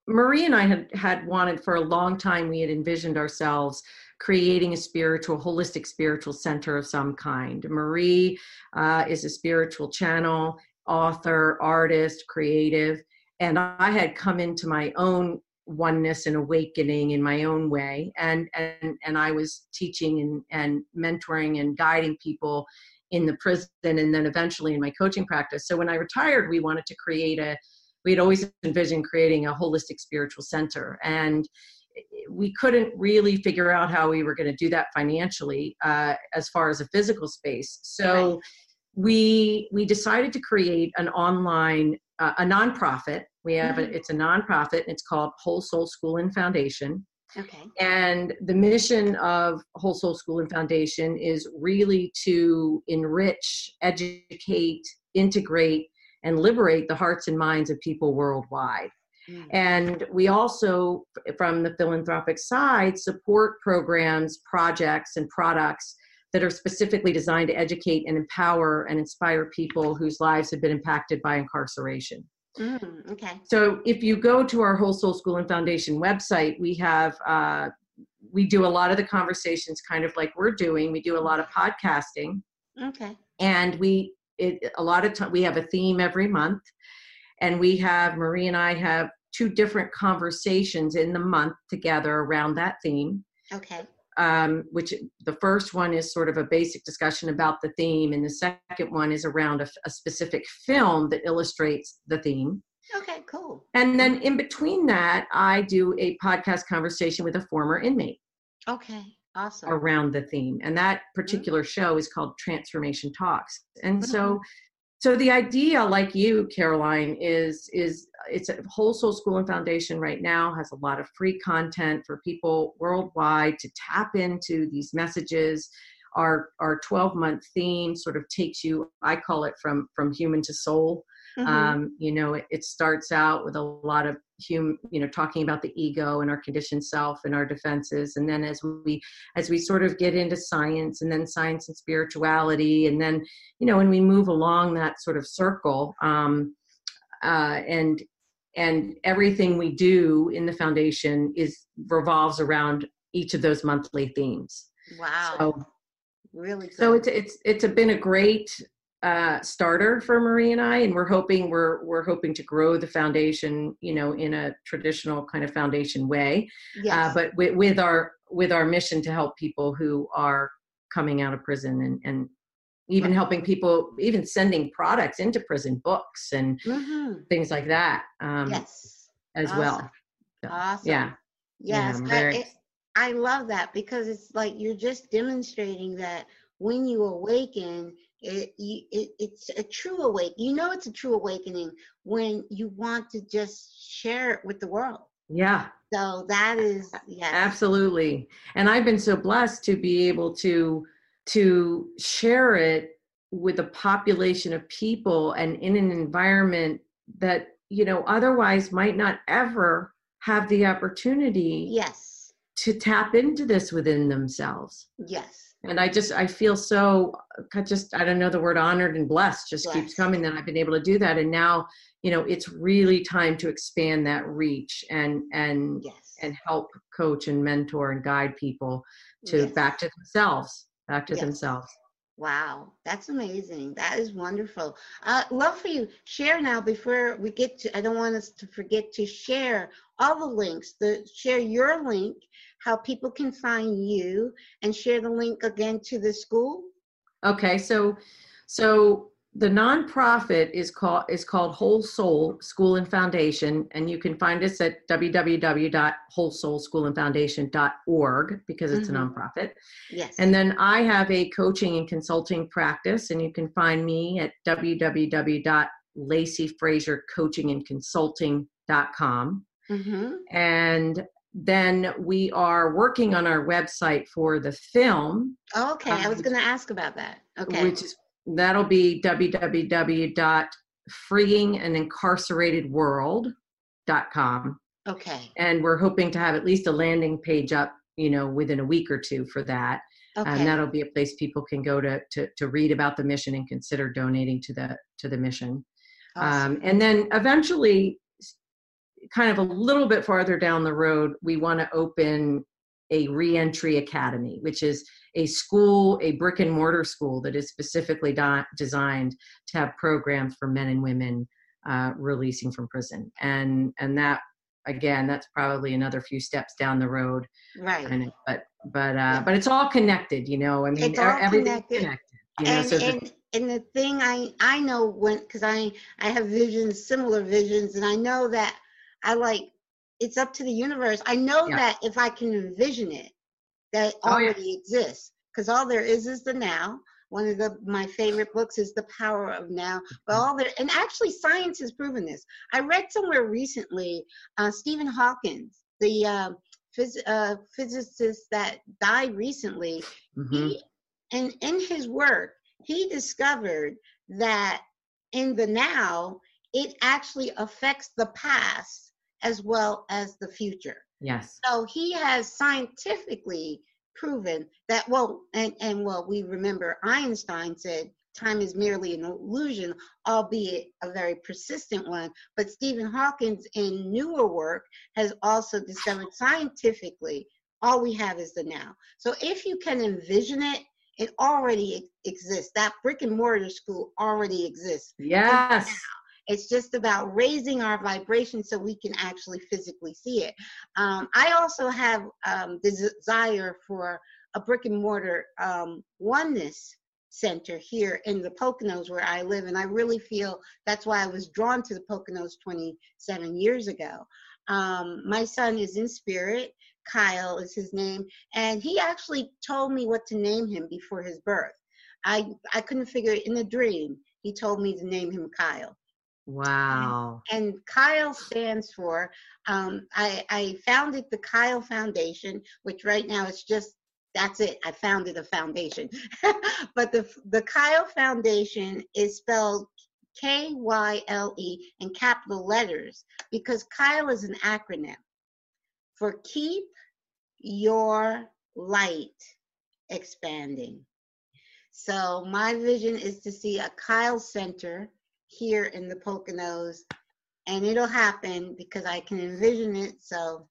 Marie and I had had wanted for a long time, we had envisioned ourselves creating a spiritual, holistic spiritual center of some kind. Marie uh, is a spiritual channel, author, artist, creative, and I had come into my own oneness and awakening in my own way and and and I was teaching and and mentoring and guiding people in the prison and then eventually in my coaching practice so when I retired we wanted to create a we had always envisioned creating a holistic spiritual center and we couldn't really figure out how we were going to do that financially uh, as far as a physical space so Right. we we decided to create an online uh, a nonprofit we have Mhm. a, it's a nonprofit and it's called whole soul school and foundation Okay. and the mission of whole soul school and foundation is really to enrich educate integrate and liberate the hearts and minds of people worldwide Mm. and we also, from the philanthropic side, support programs, projects, and products that are specifically designed to educate and empower and inspire people whose lives have been impacted by incarceration. Mm, okay. So, if you go to our Whole Soul School and Foundation website, we have uh, we do a lot of the conversations, kind of like we're doing. We do a lot of podcasting, Okay. and we it, a lot of time we have a theme every month and we have marie and i have two different conversations in the month together around that theme Okay. um, which the first one is sort of a basic discussion about the theme and the second one is around a, a specific film that illustrates the theme Okay, cool. and then in between that i do a podcast conversation with a former inmate Okay. Awesome. around the theme and that mm-hmm. particular show is called transformation talks. And so mm-hmm. so the idea like you caroline is is it's a whole soul school and foundation right now has a lot of free content for people worldwide to tap into these messages. Our our 12 month theme sort of takes you i call it from from human to soul Mhm. um, you know it, it starts out with a lot of hum, you know talking about the ego and our conditioned self and our defenses and then as we as we sort of get into science and then science and spirituality and then you know when we move along that sort of circle um, uh, and and everything we do in the foundation is revolves around each of those monthly themes wow. so really good. so it's it's it's been a great uh, starter for Marie and I, and we're hoping we're we're hoping to grow the foundation, you know, in a traditional kind of foundation way, yes. uh, but with, with our with our mission to help people who are coming out of prison and and even Right. helping people, even sending products into prison, books and Mhm. things like that um, yes. as Awesome. well. So, Awesome. Yeah, Yes, I'm I, it- I love that because it's like you're just demonstrating that when you awaken, it, it it's a true awake. You know, it's a true awakening when you want to just share it with the world. yeah. So that is yes, absolutely and i've been so blessed to be able to to share it with a population of people and in an environment that you know otherwise might not ever have the opportunity yes, to tap into this within themselves yes, and i just i feel so I just i don't know the word honored and blessed just keeps coming that i've been able to do that and now you know it's really time to expand that reach and and yes, and help coach and mentor and guide people to yes. back to themselves back to Yes. themselves Wow, that's amazing. That is wonderful. Uh, love for you. Share now before we get to. I don't want us to forget to share all the links. The share your link, how people can find you, and share the link again to the school. okay so so the nonprofit is called is called whole soul school and foundation and you can find us at www.wholesoulschoolandfoundation.org because it's Mhm. a nonprofit Yes. and then i have a coaching and consulting practice and you can find me at www.lacyfrazercoachingandconsulting.com mm-hmm. and then we are working on our website for the film okay, I was Um, going to ask about that. Okay. which is that'll be www.freeinganincarceratedworld.com Okay. And we're hoping to have at least a landing page up, you know, within a week or two for that. Okay. And that'll be a place people can go to, to, to read about the mission and consider donating to the, to the mission. Awesome. Um, and then eventually, kind of a little bit farther down the road, we want to open a reentry academy, which is a school, a brick and mortar school that is specifically di- designed to have programs for men and women uh, releasing from prison. And and that again, that's probably another few steps down the road. right. But but uh, but it's all connected, you know. I mean, It's all everything's connected. connected. You know, and, so the- and and the thing I I know when because I I have visions similar visions and I know that I like it's up to the universe. I know Yeah. that if I can envision it, that Oh, yeah. already exists because all there is is the now. One of the my favorite books is The Power of Now. But Mm-hmm. all there and actually science has proven this. I read somewhere recently uh, Stephen Hawkins, the uh, phys- uh, physicist that died recently Mhm. he and in his work he discovered that in the now it actually affects the past as well as the future yes. so he has scientifically proven that well and and well we remember einstein said time is merely an illusion albeit a very persistent one but stephen hawkins in newer work has also discovered scientifically all we have is the now so if you can envision it it already exists that brick and mortar school already exists Yes. It's just about raising our vibration so we can actually physically see it. Um, I also have um, the desire for a brick and mortar um, oneness center here in the Poconos where I live, and I really feel that's why I was drawn to the Poconos 27 years ago. Um, my son is in spirit. Kyle is his name, and he actually told me what to name him before his birth. I I couldn't figure it in a dream. He told me to name him Kyle Wow. and Kyle stands for. Um, I, I founded the Kyle Foundation, which right now it's just that's it. I founded a foundation, but the the Kyle Foundation is spelled K Y L E in capital letters because Kyle is an acronym for Keep Your Light Expanding. So my vision is to see a Kyle Center here in the Poconos, and it'll happen because I can envision it. So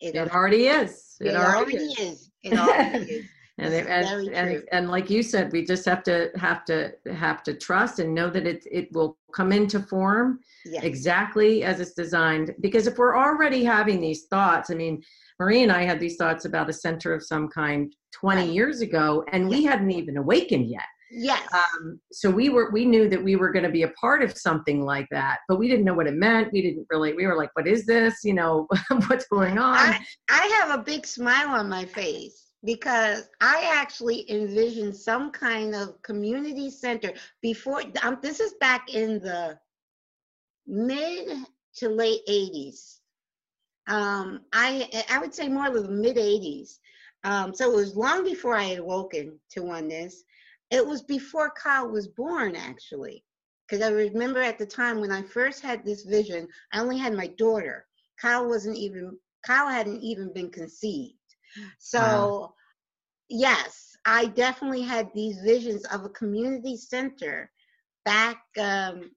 it'll, It already is. it It already already is. is. It already is. And, it- and, and, and like you said, we just have to have to have to trust and know that it it will come into form Yes. exactly as it's designed. Because if we're already having these thoughts, I mean, Marie and I had these thoughts about a center of some kind 20 Right. years ago, and we hadn't even awakened yet. Yes. Um, so we were we knew that we were going to be a part of something like that, but we didn't know what it meant. We didn't really. We were like, "What is this? You know, what's going on?" I, I have a big smile on my face because I actually envisioned some kind of community center before. Um, this is back in the mid to late 80s. Um, I I would say more of the mid 80s. Um, so it was long before I had woken to oneness. It was before Kyle was born, actually, because I remember at the time when I first had this vision, I only had my daughter. Kyle wasn't even Kyle hadn't even been conceived. So, Wow. yes, I definitely had these visions of a community center back um,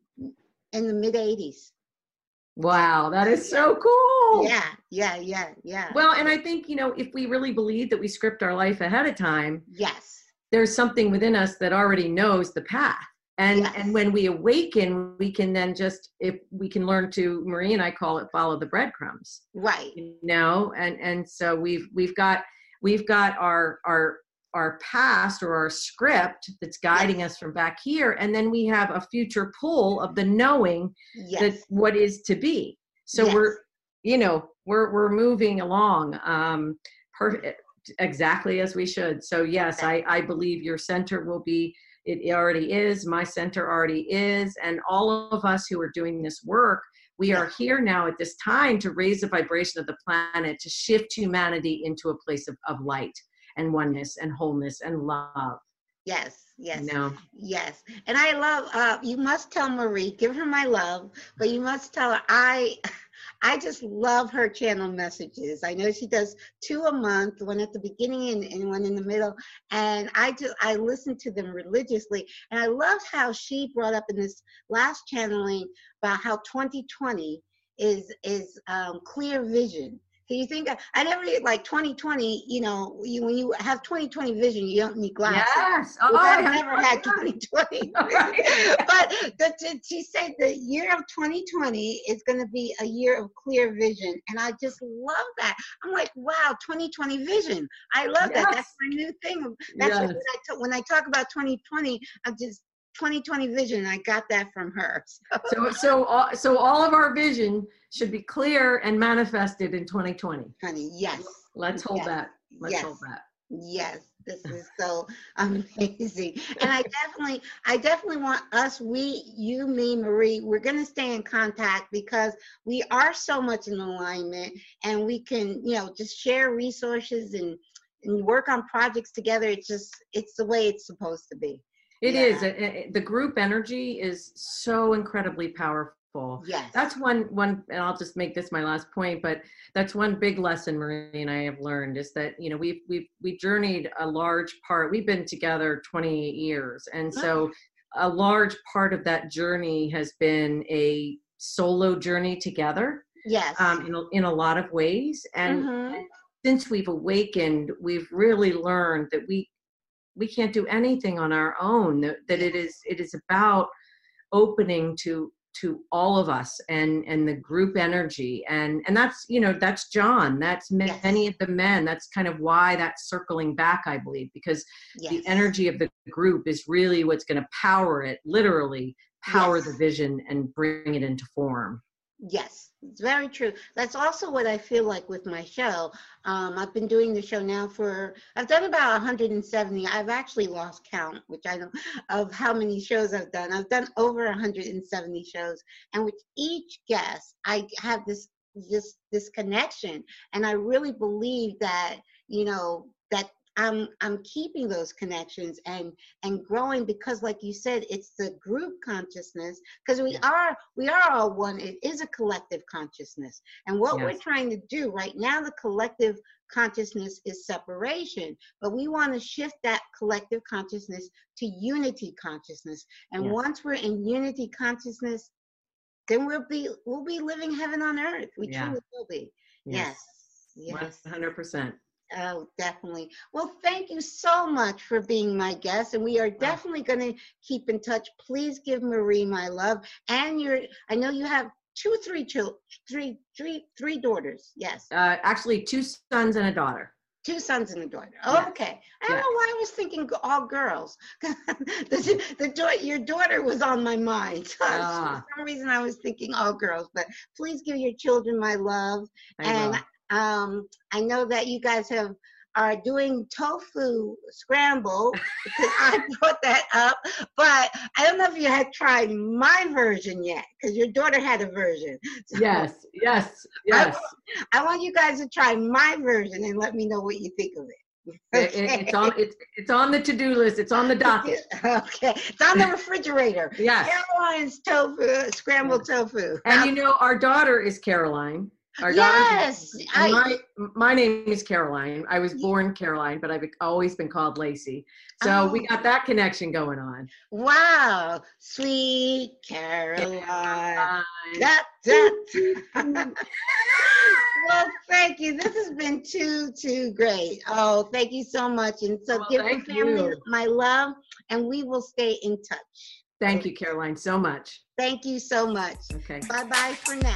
in the mid 80s. wow, that is so cool. Yeah, yeah, yeah, yeah. Well, and I think you know, if we really believe that we script our life ahead of time, yes, there's something within us that already knows the path. And Yes. and when we awaken, we can then just if we can learn to Marie and I call it follow the breadcrumbs. right. you know and and so we've we've got we've got our our our past or our script that's guiding us from back here and then we have a future pull of the knowing Yes, that what is to be so we're you know we're we're moving along um perfect exactly as we should so yes i i believe your center will be it already is my center already is and all of us who are doing this work we are here now at this time to raise the vibration of the planet to shift humanity into a place of, of light and oneness and wholeness and love yes, yes. no. Yes, and I love. Uh, you must tell Marie, give her my love, but you must tell her I, I just love her channel messages. I know she does two a month, one at the beginning and, and one in the middle. And I just I listen to them religiously. And I love how she brought up in this last channeling about how 2020 is is um, clear vision you think? I never like 2020. You know, you, when you have 2020 vision, you don't need glasses. Yes. Oh, I never had 2020. but the, she said the year of 2020 is going to be a year of clear vision, and I just love that. I'm like, wow, 2020 vision. I love yes. that. That's my new thing. That's yes. what I t- when I talk about 2020. I'm just 2020 vision. I got that from her. So, so, so all, so all of our vision should be clear and manifested in 2020. Honey, yes. Let's hold yes. that. Let's yes. hold that. Yes, this is so amazing. And I definitely, I definitely want us, we, you, me, Marie, we're going to stay in contact because we are so much in alignment and we can, you know, just share resources and, and work on projects together. It's just, it's the way it's supposed to be. It yeah. is. the group energy is so incredibly powerful. Yes. That's one one and I'll just make this my last point, but that's one big lesson Marie and I have learned is that, you know, we've we've we journeyed a large part. We've been together 28 years. And so a large part of that journey has been a solo journey together. Yes. Um, in, a, in a lot of ways. And mm-hmm. since we've awakened, we've really learned that we we can't do anything on our own that, that it is it is about opening to to all of us and and the group energy and and that's you know that's john that's yes. many of the men that's kind of why that's circling back i believe because yes. the energy of the group is really what's going to power it literally power yes. the vision and bring it into form Yes, it's very true. That's also what I feel like with my show. Um, I've been doing the show now for, I've done about 170. I've actually lost count, which I don't, of how many shows I've done. I've done over 170 shows. And with each guest, I have this, this, this connection. And I really believe that, you know, that I'm I'm keeping those connections and and growing because like you said it's the group consciousness because we yeah. are we are all one it is a collective consciousness and what yes. we're trying to do right now the collective consciousness is separation but we want to shift that collective consciousness to unity consciousness and yes. once we're in unity consciousness then we'll be we'll be living heaven on earth we yeah. truly will be yes yes, yes. 100% Oh, definitely. Well, thank you so much for being my guest, and we are definitely going to keep in touch. Please give Marie my love, and your. I know you have two, three children, three, three, three daughters. Yes. Uh, actually, two sons and a daughter. Two sons and a daughter. Oh, okay. I don't know why I was thinking all girls. the, the your daughter was on my mind. Ah. For some reason, I was thinking all girls. But please give your children my love, I and will. Um, I know that you guys have are doing tofu scramble because I brought that up, but I don't know if you had tried my version yet because your daughter had a version. So yes, yes, yes. I, I, want you guys to try my version and let me know what you think of it. Okay. It, it's on it's, it's on the to-do list. It's on the docket. okay. It's on the refrigerator. yes. Caroline's tofu, scrambled tofu. And you know, our daughter is Caroline. Our yes, I, my my name is Caroline. I was born Caroline, but I've always been called Lacy. So oh. we got that connection going on. Wow, sweet Caroline. Caroline. That, that. well, thank you. This has been too too great. Oh, thank you so much. And so well, give the family you. my love, and we will stay in touch. Thank you, Caroline, so much. Thank you so much. Okay. Bye bye for now.